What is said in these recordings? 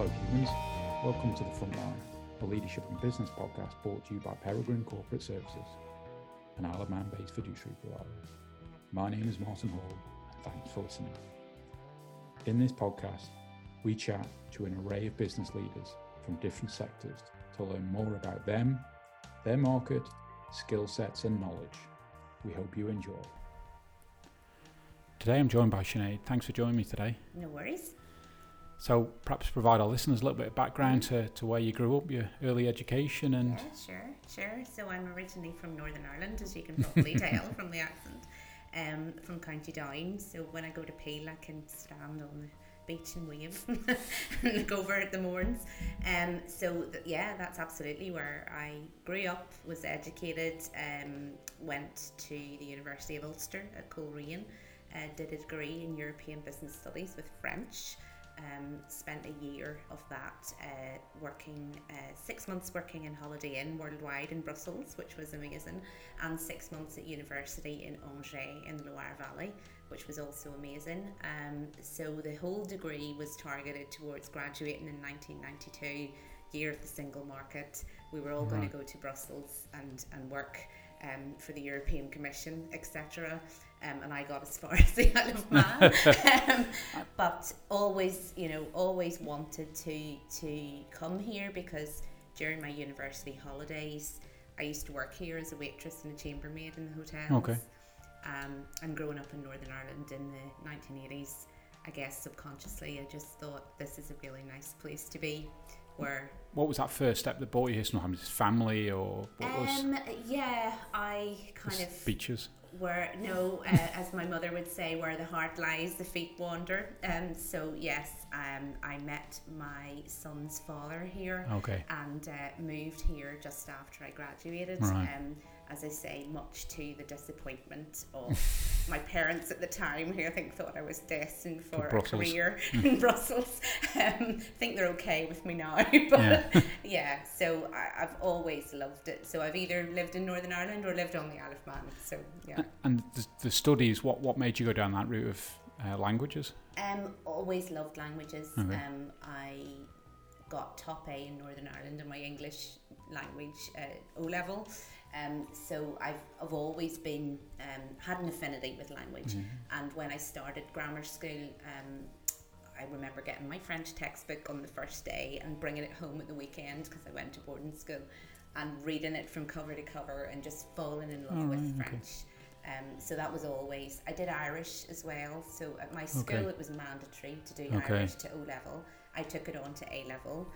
Hello, humans. Welcome to the Frontline, a leadership and business podcast brought to you by Peregrine Corporate Services, an Isle of Man based fiduciary provider. My name is Martin Hall, and thanks for listening. In this podcast, we chat to an array of business leaders from different sectors to learn more about them, their market, skill sets, and knowledge. We hope you enjoy. Today I'm joined by Sinead. Thanks for joining me today. No worries. So perhaps provide our listeners a little bit of background to, to where you grew up, your early education and Yeah, sure, sure. So I'm originally from Northern Ireland, as you can probably tell from the accent, um, from County Down. So when I go to Peel, I can stand on the beach and wave and look over at the Mournes. Um, so th- yeah, that's absolutely where I grew up, was educated, um, went to the University of Ulster at Coleraine, uh, did a degree in European Business Studies with French. Um, spent a year of that uh, working, uh, six months working in Holiday Inn worldwide in Brussels, which was amazing, and six months at university in Angers in the Loire Valley, which was also amazing. Um, so the whole degree was targeted towards graduating in 1992, year of the single market. We were all going to go to Brussels and, and work um, for the European Commission, etc. Um, and I got as far as the Isle of Man, um, but always, you know, always wanted to to come here because during my university holidays, I used to work here as a waitress and a chambermaid in the hotel. Okay. Um, and growing up in Northern Ireland in the 1980s, I guess subconsciously, I just thought this is a really nice place to be. Where what was that first step that brought you here? Something family or what was um, yeah, I kind of beaches? where no, uh, as my mother would say, where the heart lies, the feet wander. Um, so yes, um, I met my son's father here Okay. and uh, moved here just after I graduated. Right. Um, as I say, much to the disappointment of my parents at the time, who I think thought I was destined for, a career in Brussels. Um, I think they're okay with me now, but yeah. so I, I've always loved it. So I've either lived in Northern Ireland or lived on the Isle of Man. So yeah. And the, the studies, what what made you go down that route of uh, languages? Um, always loved languages. Okay. Um, I got top A in Northern Ireland in my English language uh, O level. Um, so I've, I've always been um, had an affinity with language. And when I started grammar school, um, I remember getting my French textbook on the first day and bringing it home at the weekend because I went to boarding school and reading it from cover to cover and just falling in love Oh, with okay. French. Um, so that was always. I did Irish as well. So at my school, Okay. it was mandatory to do Okay. Irish to O level. I took it on to A level.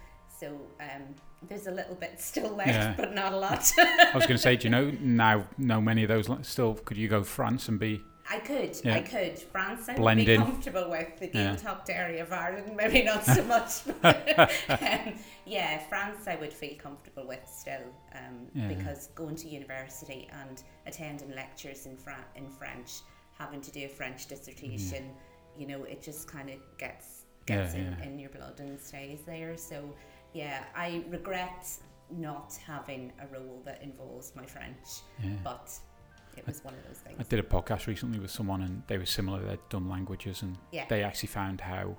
So um, there's a little bit still left, Yeah. but not a lot. I was going to say, do you know now know many of those? Still, could you go France and be? I could, Yeah. I could. France, I Blend would be in. comfortable with. The Yeah. Gaeltacht area of Ireland, maybe not so much. um, yeah, France, I would feel comfortable with still, um, Yeah. because going to university and attending lectures in Fra- in French, having to do a French dissertation, you know, it just kind of gets gets Yeah, in, yeah. in your blood and stays there. So, yeah, I regret not having a role that involves my French, Yeah. but it was one of those things. I did a podcast recently with someone, and they were similar. They'd done languages, and Yeah. they actually found how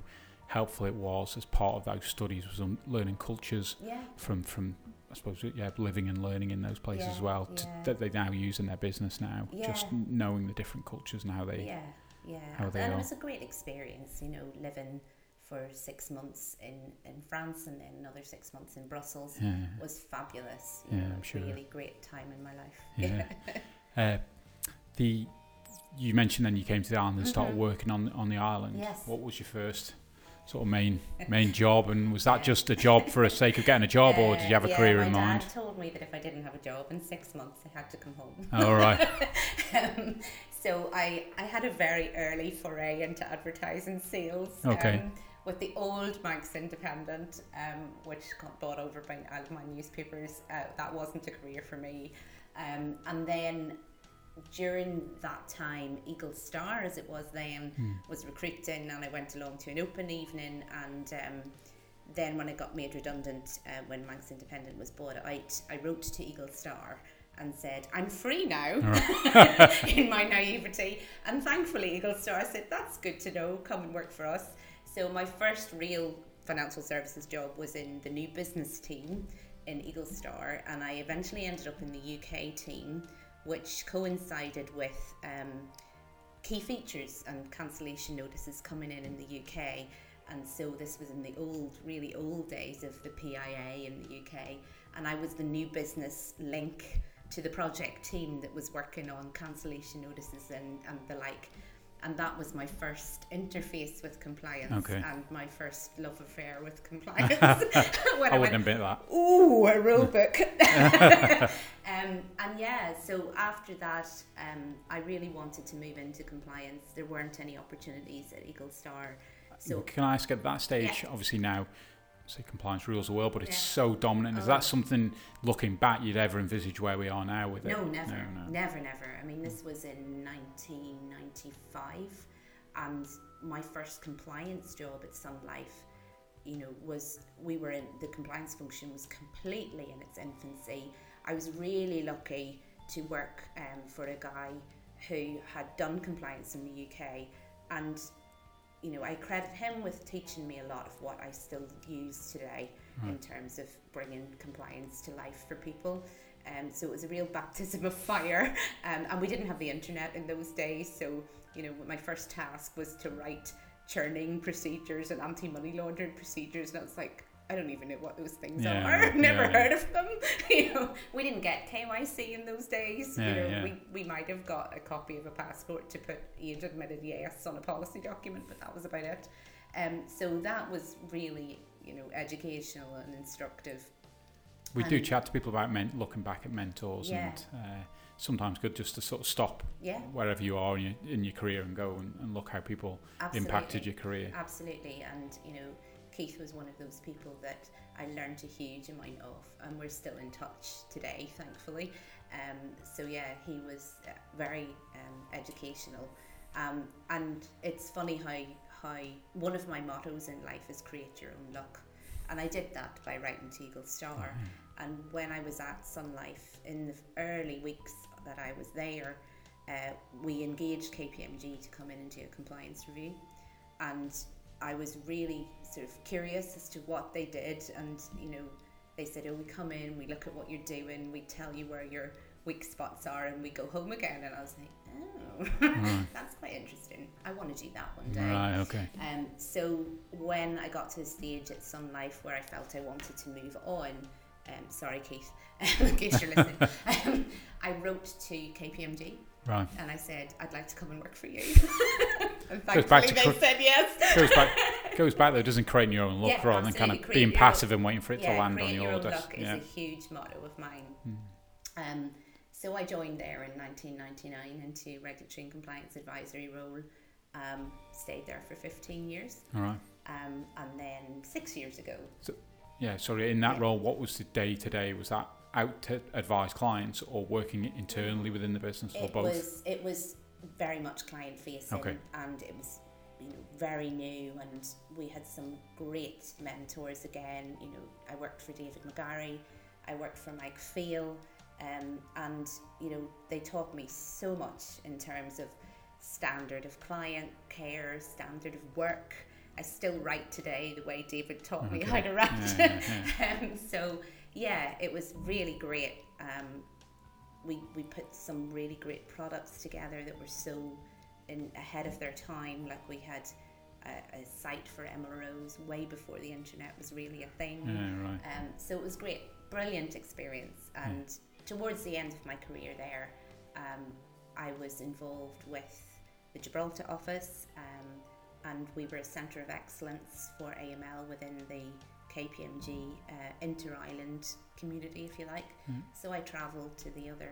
helpful it was as part of those studies was um, learning cultures Yeah. from from I suppose yeah living and learning in those places as well t- yeah. that they now use in their business now. Just knowing the different cultures and how they yeah, yeah. how they and are. it was a great experience, you know, living for six months in, in France and then another six months in Brussels yeah. was fabulous. You Yeah, know, I'm sure. Really great time in my life. Yeah. Uh, the you mentioned then you came to the island and started Mhm. working on on the island. Yes. What was your first sort of main main job, and was that just a job for the sake of getting a job, or did you have a Uh, career yeah, in my mind? dad told me that if I didn't have a job in six months, I had to come home. All right. um, so I, I had a very early foray into advertising sales. Okay. Um, with the old Manx Independent, um, which got bought over by Isle of Man newspapers, uh, that wasn't a career for me. Um, and then during that time, Eagle Star, as it was then, was recruiting, and I went along to an open evening. And um, then, when I got made redundant, uh, when Manx Independent was bought out, I wrote to Eagle Star and said, I'm free now in my naivety. And thankfully, Eagle Star said, That's good to know, come and work for us. So, my first real financial services job was in the new business team in Eagle Star, and I eventually ended up in the UK team, which coincided with um, key features and cancellation notices coming in in the UK. And so this was in the old, really old days of the PIA in the UK, and I was the new business link to the project team that was working on cancellation notices and, and the like and that was my first interface with compliance Okay. and my first love affair with compliance. when I went, wouldn't admit that. Ooh, a rule book. um, and yeah, so after that, um, I really wanted to move into compliance. There weren't any opportunities at Eagle Star. So Can I ask at that stage, Yeah. obviously now, say compliance rules the world, but it's Yeah. so dominant. Is Oh. that something, looking back, you'd ever envisage where we are now with it? no, never, No, no. never, never. I mean, this was in 1995, and my first compliance job at Sun Life, you know, was we were in the compliance function was completely in its infancy. I was really lucky to work um, for a guy who had done compliance in the UK, and you know, I credit him with teaching me a lot of what I still use today in terms of bringing compliance to life for people. Um, so it was a real baptism of fire. Um, and we didn't have the internet in those days. So, you know, my first task was to write churning procedures and anti money laundering procedures. And I was like, I don't even know what those things Yeah, are. Never yeah. heard of them. you know, we didn't get KYC in those days. Yeah, you know, we, we might have got a copy of a passport to put age admitted yes on a policy document, but that was about it. Um, so that was really, you know, educational and instructive. We do chat to people about men- looking back at mentors Yeah. and uh, sometimes good just to sort of stop Yeah, wherever you are in your, in your career and go and, and look how people absolutely. impacted your career. Absolutely, and you know, Keith was one of those people that I learned a huge amount of, and we're still in touch today, thankfully. Um, so yeah, he was uh, very um, educational, um, and it's funny how how one of my mottos in life is create your own luck, and I did that by writing to Eagle Star. And when I was at Sun Life in the early weeks that I was there, uh, we engaged KPMG to come in and do a compliance review. And I was really sort of curious as to what they did. And, you know, they said, Oh, we come in, we look at what you're doing, we tell you where your weak spots are, and we go home again. And I was like, Oh, that's quite interesting. I want to do that one day. Right, okay. Um, so when I got to the stage at Sun Life where I felt I wanted to move on, um, sorry Keith, in case you're listening, um, I wrote to KPMG Right. and I said I'd like to come and work for you. and Goes back thankfully to they cr- said yes. Goes back, goes back though, doesn't create your own luck Yeah, rather than kind of being passive and waiting for it yeah, to land on your your own desk. luck is a huge motto of mine. Um, so I joined there in 1999 into regulatory and compliance advisory role. Um, stayed there for 15 years, All right. um, and then six years ago, Yeah, sorry, in that Yeah. role, what was the day to day? Was that out to advise clients or working internally within the business or it both? was it was very much client facing Okay. and it was you know very new and we had some great mentors again. You know i worked for david mcgarry i worked for mike Feel, um, and you know they taught me so much in terms of standard of client care standard of work. I still write today the way david taught me how to write. Yeah, yeah, um, so yeah it was really great um, we, we put some really great products together that were so in, ahead of their time. Like we had a, a site for MLROs way before the internet was really a thing. Yeah, right. Um, so it was great, brilliant experience. And towards the end of my career there, um, I was involved with the Gibraltar office, um, and we were a centre of excellence for AML within the KPMG uh, inter island community, if you like. So I travelled to the other,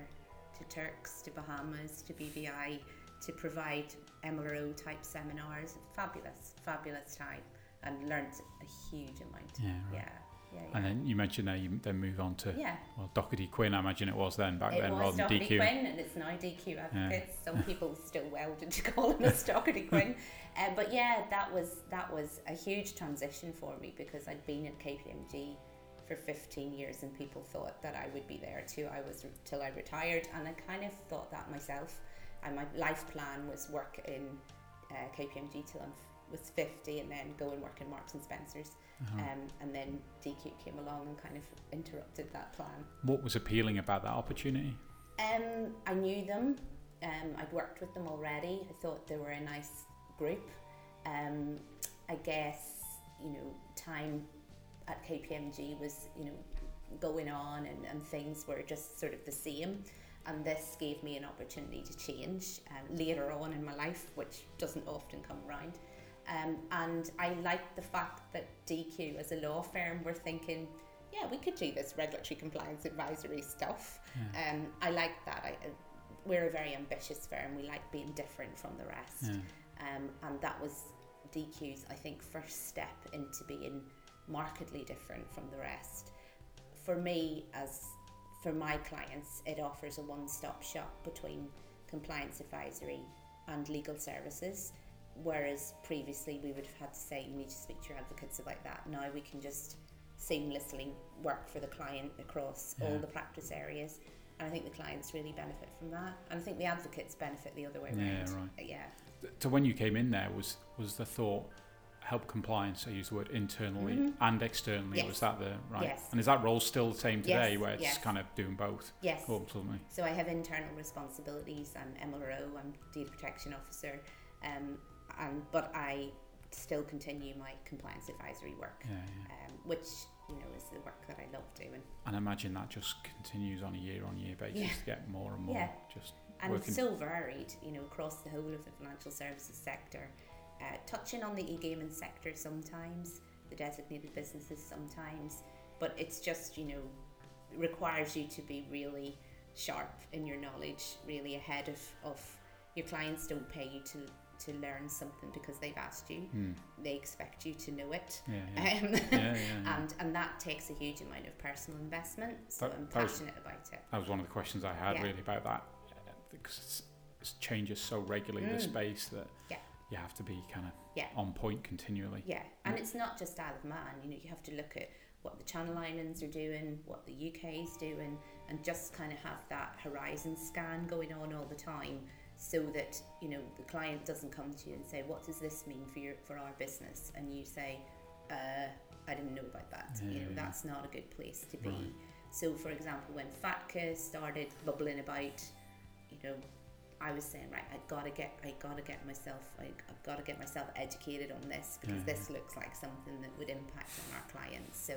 to Turks, to Bahamas, to BVI to provide MLRO type seminars. Fabulous, fabulous time, and learnt a huge amount. Yeah, right. Yeah, yeah, yeah. And then you mentioned there you then move on to yeah. well Dougherty Quinn. I imagine it was then back It then rather than DQ. Quinn, and it's now DQ advocates. Some people still welded to calling us Dougherty Quinn. Uh, but yeah, that was that was a huge transition for me because I'd been at KPMG for 15 years, and people thought that I would be there too. I was till I retired, and I kind of thought that myself. And my life plan was work in uh, KPMG till I'm was 50 and then go and work in Marks and Spencer's. Uh-huh. Um, and then DQ came along and kind of interrupted that plan. What was appealing about that opportunity? Um, I knew them. Um, I'd worked with them already. I thought they were a nice group. Um, I guess you know time at KPMG was you know going on and, and things were just sort of the same. And this gave me an opportunity to change um, later on in my life, which doesn't often come around. Um, and I like the fact that DQ, as a law firm, were thinking, yeah, we could do this regulatory compliance advisory stuff. Yeah. Um, I like that. I, we're a very ambitious firm. We like being different from the rest. Yeah. Um, and that was DQ's, I think, first step into being markedly different from the rest. For me, as for my clients, it offers a one stop shop between compliance advisory and legal services. Whereas previously we would have had to say you need to speak to your advocates about that. Now we can just seamlessly work for the client across Yeah. all the practice areas. And I think the clients really benefit from that. And I think the advocates benefit the other way around. Yeah, right. Yeah. So when you came in there, was was the thought help compliance? I use the word internally Mhm. and externally. Yes. Was that the right? Yes. And is that role still the same today, Yes, where it's yes. kind of doing both Yes. ultimately? So I have internal responsibilities. I'm MLRO. I'm data protection officer. Um, and but I still continue my compliance advisory work, Yeah, yeah. um, which you know is the work that I love doing. And I imagine that just continues on a year on year basis Yeah. to get more and more. Yeah. Just and working. It's so varied, you know, across the whole of the financial services sector, uh, touching on the e-gaming sector sometimes, the designated businesses sometimes, but it's just you know requires you to be really sharp in your knowledge, really ahead of, of your clients. Don't pay you to to learn something because they've asked you; Hmm. they expect you to know it. Yeah, yeah. Um, yeah, and and that takes a huge amount of personal investment. So That- I'm that was- passionate about it. that was one of the questions I had really about that uh, because it's, it changes so regularly the Mm. space that you have to be kind of on point continually. Yeah, and it's not just Isle of Man. You know, you have to look at what the Channel Islands are doing, what the UK is doing, and just kind of have that horizon scan going on all the time, so that you know the client doesn't come to you and say, "What does this mean for your for our business?" and you say, uh, "I didn't know about that." you know, that's not a good place to be. Right. So, for example, when FATCA started bubbling about, you know, I was saying, right, I gotta get, I gotta get myself, I, I've gotta get myself educated on this because Yeah, this looks like something that would impact on our clients. So,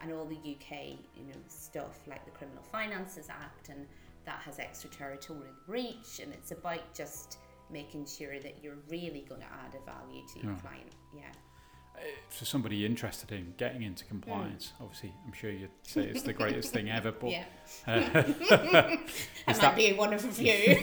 and all the UK, you know, stuff like the Criminal Finances Act, and that has extraterritorial reach, and it's about just making sure that you're really going to add a value to your Yeah. client. Yeah. Uh, For somebody interested in getting into compliance, obviously, I'm sure you'd say it's the greatest thing ever, but yeah. uh, I might that- be one of a few.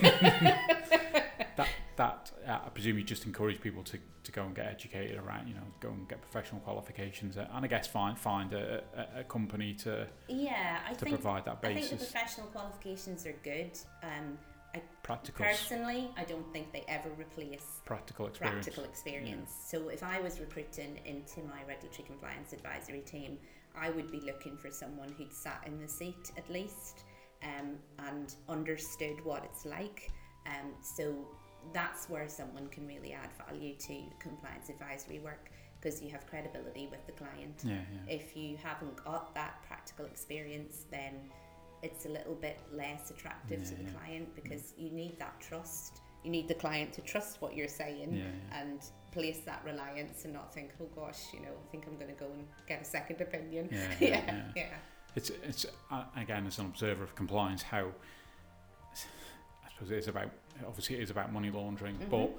That uh, I presume you just encourage people to, to go and get educated around, you know, go and get professional qualifications, and I guess find find a, a, a company to yeah, I to think provide that I think the professional qualifications are good. Um, Practical personally, I don't think they ever replace practical experience. practical experience. So if I was recruiting into my regulatory compliance advisory team, I would be looking for someone who'd sat in the seat at least um, and understood what it's like. Um, so that's where someone can really add value to compliance advisory work because you have credibility with the client. Yeah, yeah. If you haven't got that practical experience, then it's a little bit less attractive to the yeah. client because you need that trust. You need the client to trust what you're saying Yeah, yeah. and place that reliance and not think, oh gosh, you know, I think I'm going to go and get a second opinion. Yeah, yeah, yeah, yeah. yeah. It's it's uh, again as an observer of compliance how Suppose it is about obviously it is about money laundering, Mhm. but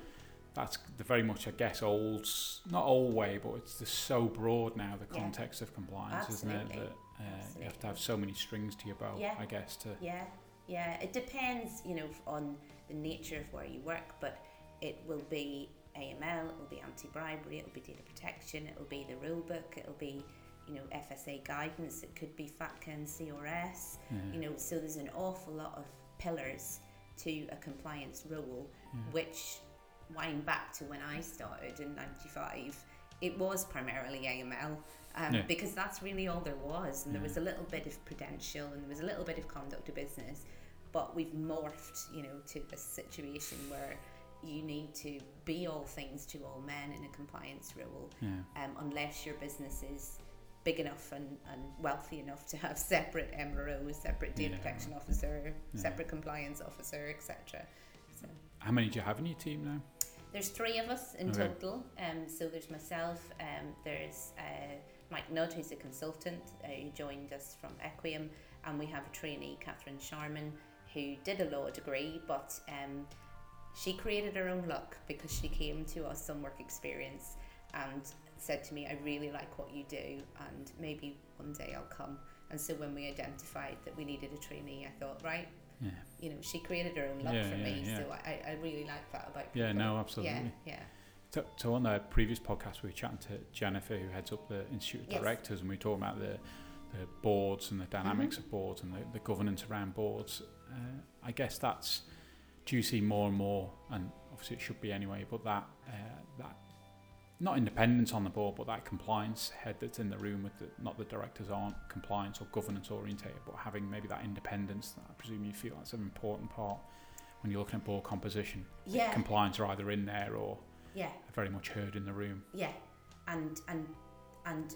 that's the very much I guess old not old way, but it's just so broad now the Yeah. context of compliance, isn't it? That uh, you have to have so many strings to your bow, Yeah. I guess. To Yeah, yeah. It depends, you know, on the nature of where you work, but it will be AML, it will be anti-bribery, it will be data protection, it will be the rule book, it will be, you know, FSA guidance, it could be FATCA and CRS, yeah, you know, so there's an awful lot of pillars to a compliance role, yeah. which wind back to when I started in 95, it was primarily AML. Um, Yeah. Because that's really all there was, and there was a little bit of prudential, and there was a little bit of conduct of business, but we've morphed, you know, to a situation where you need to be all things to all men in a compliance role, Yeah. um, unless your business is big enough and, and wealthy enough to have separate MLROs, separate data Yeah. protection officer, Yeah. separate compliance officer, etc. So How many do you have in your team now? there's three of us in Okay. total. Um, so there's myself, um, there's uh, Mike Nudd, who's a consultant, uh, who joined us from Equiom, and we have a trainee, Catherine Sharman, who did a law degree, but um, she created her own luck because she came to us on work experience and said to me, I really like what you do, and maybe one day I'll come. And so when we identified that we needed a trainee, I thought, right, Yeah. you know, she created her own luck Yeah, for yeah, me. So I, I really like that about people. Yeah, no, absolutely. Yeah, yeah. So, so on the previous podcast, we were chatting to Jennifer, who heads up the Institute of Yes. Directors, and we were talking about the, the boards and the dynamics Mm-hmm. of boards and the, the governance around boards. Uh, I guess that's, do you see more and more, and obviously it should be anyway, but that, uh, that not independence on the board, but that compliance head that's in the room with the, not the directors aren't compliance or governance orientated, but having maybe that independence that I presume you feel that's an important part when you're looking at board composition. Yeah, Compliance are either in there or yeah, very much heard in the room. yeah, and and and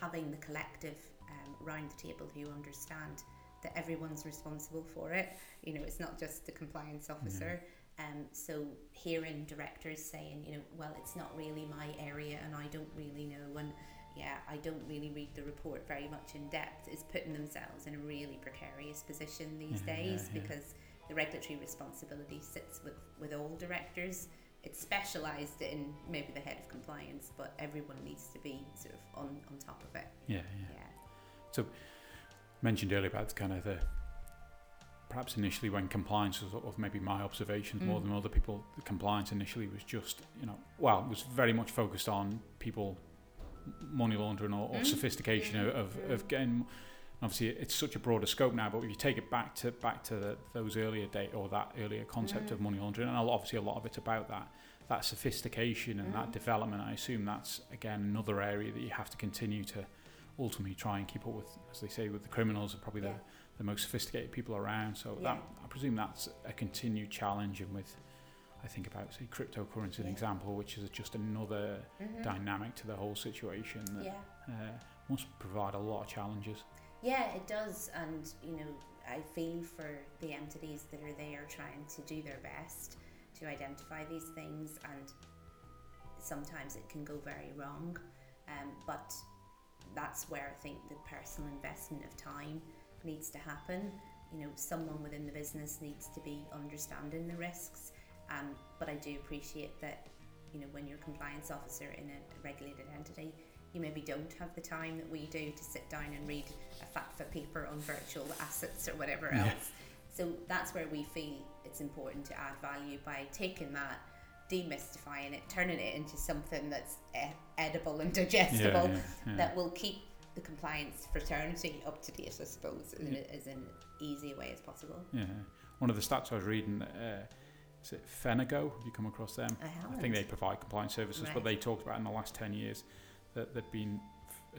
having the collective um, round the table who understand that everyone's responsible for it. You know, it's not just the compliance officer. Um, so hearing directors saying, you know, well, it's not really my area, and I don't really know, and yeah, I don't really read the report very much in depth, is putting themselves in a really precarious position these Yeah, days yeah, yeah. because the regulatory responsibility sits with with all directors. It's specialised in maybe the head of compliance, but everyone needs to be sort of on, on top of it. Yeah, Yeah. yeah. Mentioned earlier about kind of the perhaps initially when compliance was of maybe my observations more Mm. than other people. The compliance initially was just you know well it was very much focused on people money laundering or, or Mm. sophistication of, of, Mm. of getting. Obviously, it's such a broader scope now. But if you take it back to back to the, those earlier date or that earlier concept Mm. of money laundering, and obviously a lot of it's about that that sophistication and that Mm. development. I assume that's again another area that you have to continue to ultimately try and keep up with, as they say, with the criminals are probably Yeah. the, the most sophisticated people around. So Yeah. that I presume that's a continued challenge. And with, I think about say cryptocurrency, an example, which is just another Mhm. dynamic to the whole situation that Yeah. uh, must provide a lot of challenges. Yeah, it does, and you know, I feel for the entities that are there trying to do their best to identify these things, and sometimes it can go very wrong. Um, but that's where I think the personal investment of time needs to happen. You know, someone within the business needs to be understanding the risks. Um, but I do appreciate that, you know, when you're a compliance officer in a regulated entity, you maybe don't have the time that we do to sit down and read a FATF paper on virtual assets or whatever Yeah. else. So that's where we feel it's important to add value by taking that, demystifying it, turning it into something that's edible and digestible yeah, yeah. that will keep the compliance fraternity up to date, I suppose, in Yeah. as an easy way as possible. Yeah. One of the stats I was reading, uh, is it Fenergo? Have you come across them? I haven't. I think they provide compliance services, but they talked about in the last 10 years that there'd been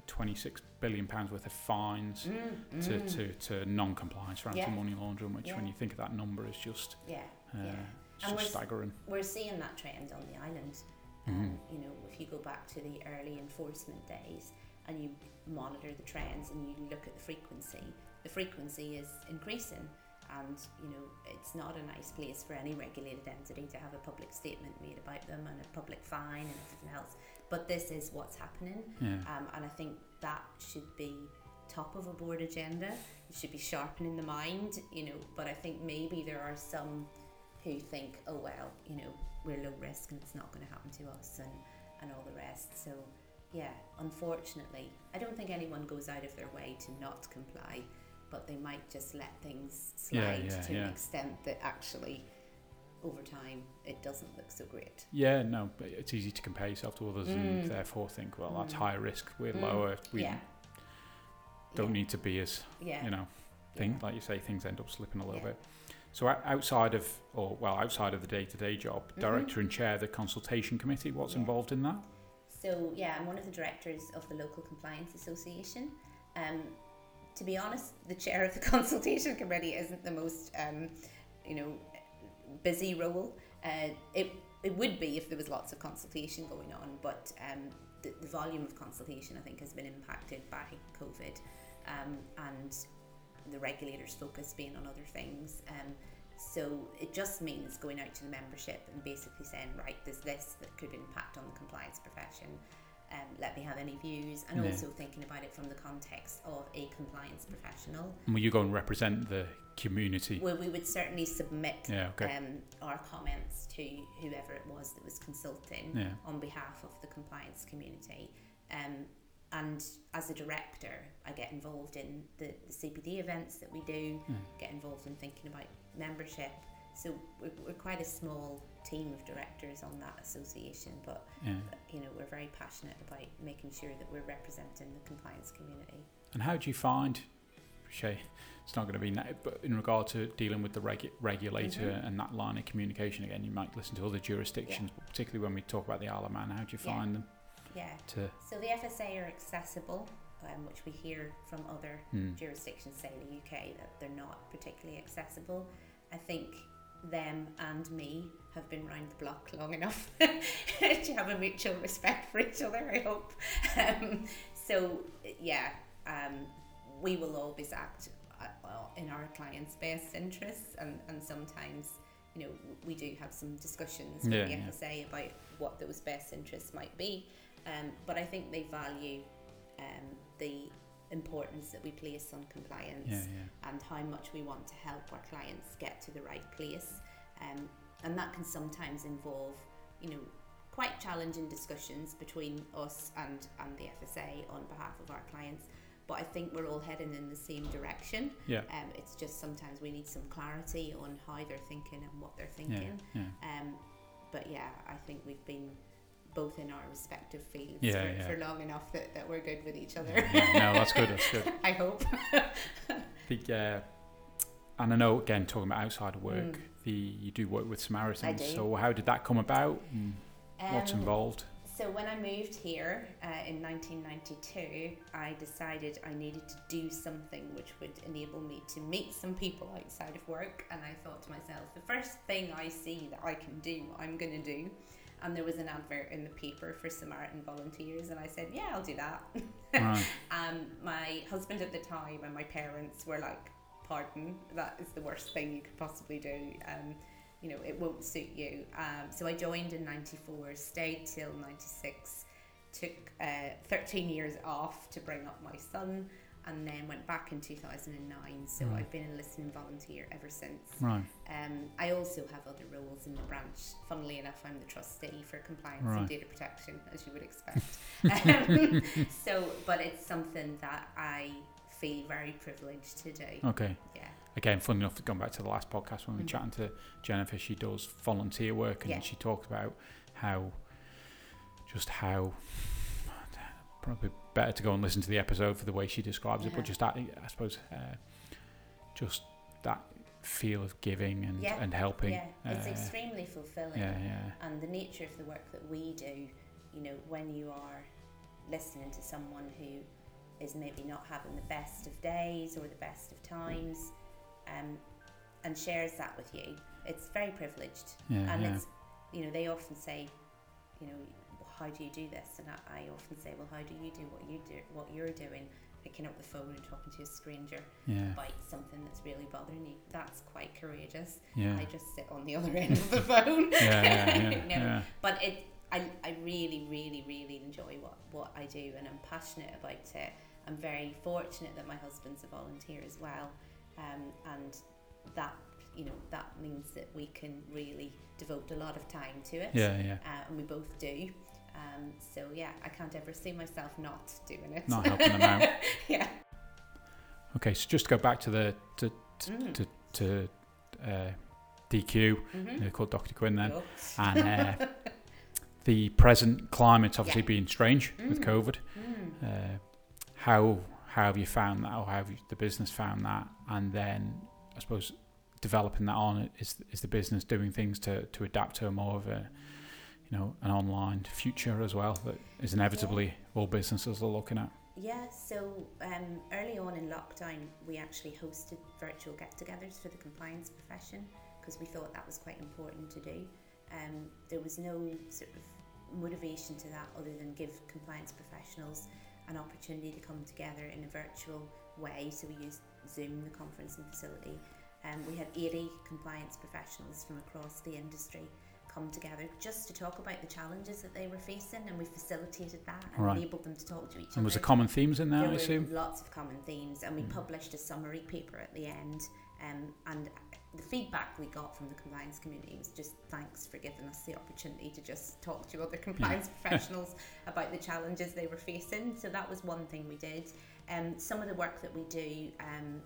26 billion pounds worth of fines Mm, to, mm. to, to non-compliance for Yeah. anti-money laundering, which when you think of that number is just, Yeah, uh, Yeah. just we're- staggering. we're seeing that trend on the island. Mhm. Um, you know, if you go back to the early enforcement days and you monitor the trends and you look at the frequency, the frequency is increasing. And you know, it's not a nice place for any regulated entity to have a public statement made about them and a public fine and everything else. But this is what's happening, Yeah. um, and I think that should be top of a board agenda. It should be sharpening the mind, you know. But I think maybe there are some who think, oh well, you know, we're low risk and it's not going to happen to us, and and all the rest. So yeah, unfortunately, I don't think anyone goes out of their way to not comply, but they might just let things slide yeah, to yeah. an extent that actually, over time, it doesn't look so great. Yeah, no, but it's easy to compare yourself to others and Mm. therefore think, well, that's Mm. higher risk, we're Mm. lower, we yeah. don't yeah. need to be as, Yeah. you know, yeah. like you say, things end up slipping a little Yeah. bit. So outside of, or well, outside of the day-to-day job, Mhm. director and chair of the consultation committee, what's Yeah. involved in that? So yeah, I'm one of the directors of the local compliance association. Um, to be honest, the chair of the consultation committee isn't the most, um, you know, busy role. Uh, it it would be if there was lots of consultation going on, but um, the, the volume of consultation I think has been impacted by COVID um, and the regulators' focus being on other things. Um, so it just means going out to the membership and basically saying, right, there's this that could impact on the compliance profession. Um, let me have any views, and Yeah. also thinking about it from the context of a compliance professional. And will you go and represent the community? Well, we would certainly submit Yeah, okay. um, our comments to whoever it was that was consulting Yeah. on behalf of the compliance community. Um, and as a director, I get involved in the, the CPD events that we do, Yeah. get involved in thinking about membership. So we're, we're quite a small team of directors on that association, but Yeah. you know we're very passionate about making sure that we're representing the compliance community. And how do you find, Shay, it's not going to be now, but in regard to dealing with the regu- regulator Mhm. and that line of communication, again, you might listen to other jurisdictions, but particularly when we talk about the Isle of Man, how do you Yeah. find them Yeah. to. So the FSA are accessible, um, which we hear from other Hmm. jurisdictions, say in the UK, that they're not particularly accessible. I think them and me have been round the block long enough to have a mutual respect for each other, I hope. Um, so, yeah, um, we will always act uh, well, in our clients' best interests, and, and sometimes, you know, we do have some discussions with Yeah, the yeah. FSA about what those best interests might be. Um, but I think they value um, the importance that we place on compliance Yeah, yeah. and how much we want to help our clients get to the right place. Um, and that can sometimes involve, you know, quite challenging discussions between us and, and the FSA on behalf of our clients. But I think we're all heading in the same direction. Yeah. Um, it's just sometimes we need some clarity on how they're thinking and what they're Yeah, thinking. yeah. Um, but yeah, I think we've been both in our respective fields Yeah, for, yeah. for long enough that, that we're good with each other. Yeah, no, that's good. That's good. I hope. The, uh, and I know again talking about outside of work, Mm. the you do work with Samaritans. So how did that come about? And what's Um, involved? So when I moved here uh, in 1992, I decided I needed to do something which would enable me to meet some people outside of work. And I thought to myself, the first thing I see that I can do, I'm going to do. And there was an advert in the paper for Samaritan volunteers, and I said, "Yeah, I'll do that." Right. Um, my husband at the time and my parents were like, "Pardon, that is the worst thing you could possibly do. Um, you know, it won't suit you." Um, so I joined in '94, stayed till '96, took uh, 13 years off to bring up my son, and then went back in 2009. So Right. I've been a listening volunteer ever since. Right. Um, I also have other roles in the branch. Funnily enough, I'm the trustee for compliance Right. and data protection, as you would expect. um, so, but it's something that I feel very privileged to do. Okay. Yeah. Again, funny enough, going back to the last podcast when we were Mm. chatting to Jennifer, she does volunteer work and Yeah. she talked about how, just how, probably better to go and listen to the episode for the way she describes it, Uh-huh. but just that, I suppose, uh, just that feel of giving and, Yeah. and helping. Yeah, it's uh, extremely fulfilling. yeah, yeah, And the nature of the work that we do, you know, when you are listening to someone who is maybe not having the best of days or the best of times, um, and shares that with you, it's very privileged. yeah, and yeah. it's you know they often say you know "Well, how do you do this? And I, I often say well how do you do what you do what you're doing? Picking up the phone and talking to a stranger yeah, about something that's really bothering you. That's quite courageous. Yeah, I just sit on the other end of the phone. Yeah, yeah, yeah, You yeah. but it I, I really really really enjoy what what I do and I'm passionate about it. I'm very fortunate that my husband's a volunteer as well. Um, and that you know that means that we can really devote a lot of time to it. Yeah, yeah. uh, and we both do um, so yeah I can't ever see myself not doing it Not helping them out. yeah Okay, so just to go back to the to mm. to, to uh, DQ, Mhm. they called Dr. Quinn then, Cool. and uh, the present climate's obviously Yeah. been strange with Mm. COVID. Mm. Uh, how how have you found that, or how have you, the business found that? And then I suppose developing that on is is the business doing things to to adapt to a more of a you know an online future as well that is inevitably all businesses are looking at. Yeah, so um, early on in lockdown, we actually hosted virtual get togethers for the compliance profession because we thought that was quite important to do. Um, there was no sort of motivation to that other than give compliance professionals an opportunity to come together in a virtual way. So we used Zoom, the conferencing facility. Um, we had 80 compliance professionals from across the industry come together just to talk about the challenges that they were facing, and we facilitated that and Right. enabled them to talk to each And other. And was there common themes in there, there I were assume? lots of common themes, and we Mm. published a summary paper at the end. Um, and the feedback we got from the compliance community was just thanks for giving us the opportunity to just talk to other compliance professionals about the challenges they were facing. So that was one thing we did. Um, some of the work that we do, um,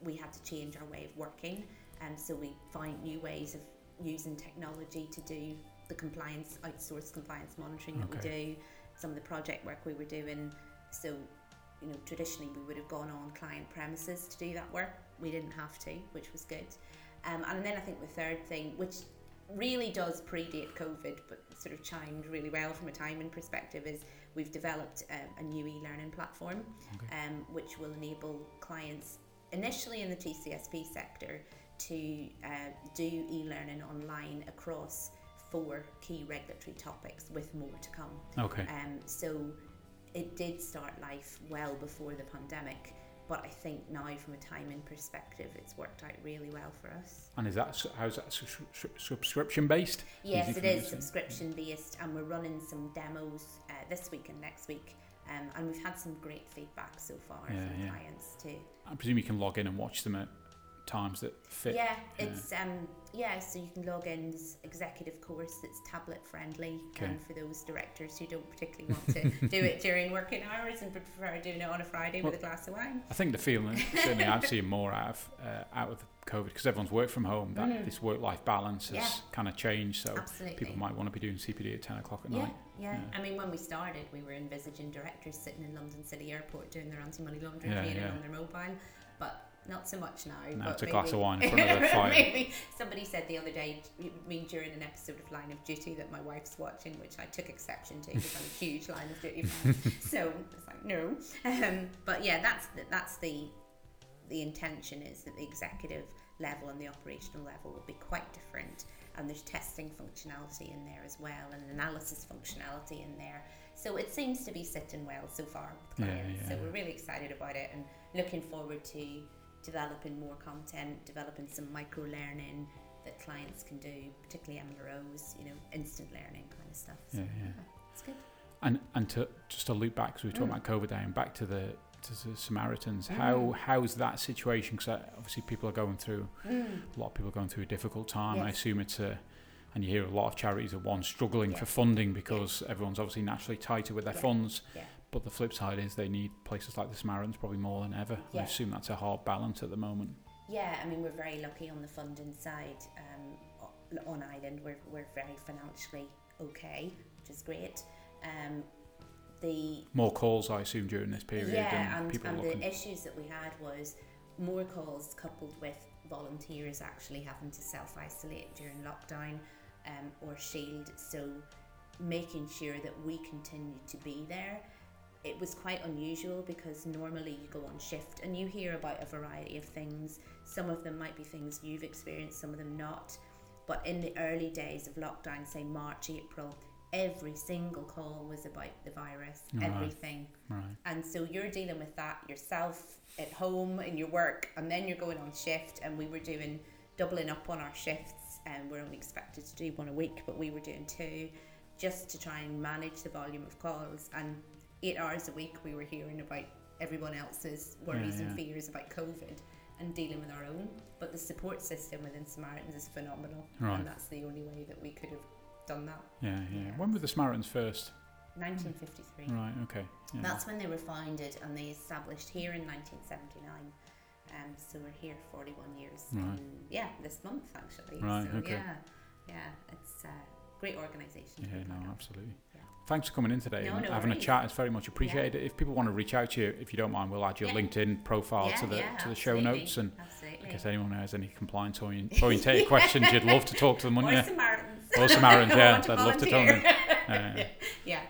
we had to change our way of working, and so we find new ways of using technology to do the compliance, outsourced compliance monitoring that we do. Some of the project work we were doing. So you know, traditionally we would have gone on client premises to do that work. We didn't have to, which was good. Um, and then I think the third thing, which really does predate COVID, but sort of chimed really well from a timing perspective, is we've developed a, a new e-learning platform, Okay. um, which will enable clients initially in the TCSP sector to uh, do e-learning online across four key regulatory topics, with more to come. Okay. Um, so it did start life well before the pandemic, but I think now from a timing perspective, it's worked out really well for us. And is that how's that su- su- subscription based? Yes, it is subscription based, and we're running some demos uh, this week and next week. Um, and we've had some great feedback so far Yeah, from yeah. clients too. I presume you can log in and watch them at times that fit. Yeah, yeah. it's um yeah, so you can log in this executive course that's tablet friendly Okay. um, for those directors who don't particularly want to do it during working hours and prefer doing it on a Friday with a glass of wine. I think the feeling certainly I'm seeing more out of uh, out of COVID because everyone's worked from home. That Mhm. this work life balance has Yeah. kind of changed. So Absolutely. people might want to be doing CPD at ten o'clock at Yeah, night. yeah, Yeah. I mean, when we started, we were envisaging directors sitting in London City Airport doing their anti-money laundering Yeah, training on their mobile, but not so much now. No, but it's a glass of wine in front of the fire. maybe somebody said the other day, I mean, during an episode of Line of Duty that my wife's watching, which I took exception to because I'm a huge Line of Duty fan. so it's like no, um, but yeah, that's the, that's the the intention is that the executive level and the operational level will be quite different and there's testing functionality in there as well and analysis functionality in there so it seems to be sitting well so far with clients yeah, so we're really excited about it and looking forward to developing more content developing some micro learning that clients can do particularly MLROs you know instant learning kind of stuff so Yeah, yeah. it's good And and to just to loop back because we were talking Mm. about COVID day and back to the to the Samaritans. Mm. How how's that situation? Because obviously people are going through mm. a lot of people are going through a difficult time. I assume it's a and you hear a lot of charities are one struggling Yeah. for funding because everyone's obviously naturally tighter with their Yeah. funds. Yeah. But the flip side is they need places like the Samaritans probably more than ever. I assume that's a hard balance at the moment. Yeah, I mean, we're very lucky on the funding side. Um, on Ireland, we're, we're very financially okay, which is great. Um, the More calls, I assume, during this period. yeah, and, and, and the issues that we had was more calls coupled with volunteers actually having to self isolate during lockdown um, or shield. So making sure that we continue to be there. It was quite unusual because normally you go on shift and you hear about a variety of things. Some of them might be things you've experienced, some of them not. But in the early days of lockdown, say March, April, every single call was about the virus, Right. everything. right. And so you're dealing with that yourself at home in your work, and then you're going on shift. And we were doing doubling up on our shifts, and we're only expected to do one a week, but we were doing two just to try and manage the volume of calls. And eight hours a week, we were hearing about everyone else's worries Yeah, and fears about COVID and dealing with our own. But the support system within Samaritans is phenomenal, Right. and that's the only way that we could have done that. Yeah, yeah, Yeah. When were the Samaritans first? 1953. Right. Okay. Yeah. That's when they were founded and they established here in 1979. Um, so we're here 41 years. Right. yeah, this month actually. Right, So okay. yeah, yeah, it's a great organisation. Yeah, no, absolutely. Yeah. Thanks for coming in today No, and no having a chat. It's very much appreciated. If people want to reach out to you, if you don't mind, we'll add your Yeah. LinkedIn profile yeah, to the yeah, to the show notes. And absolutely. in case anyone has any compliance orient- orientated questions, you'd love to talk to them, or wouldn't you? Samaritans. Or Samaritans, Who yeah, to they'd love to tell volunteer. Uh, yeah,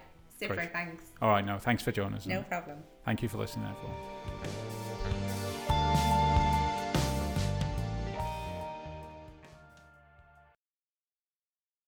super. Great. Thanks. all right, no, thanks for joining us. No problem. Thank you for listening, everyone.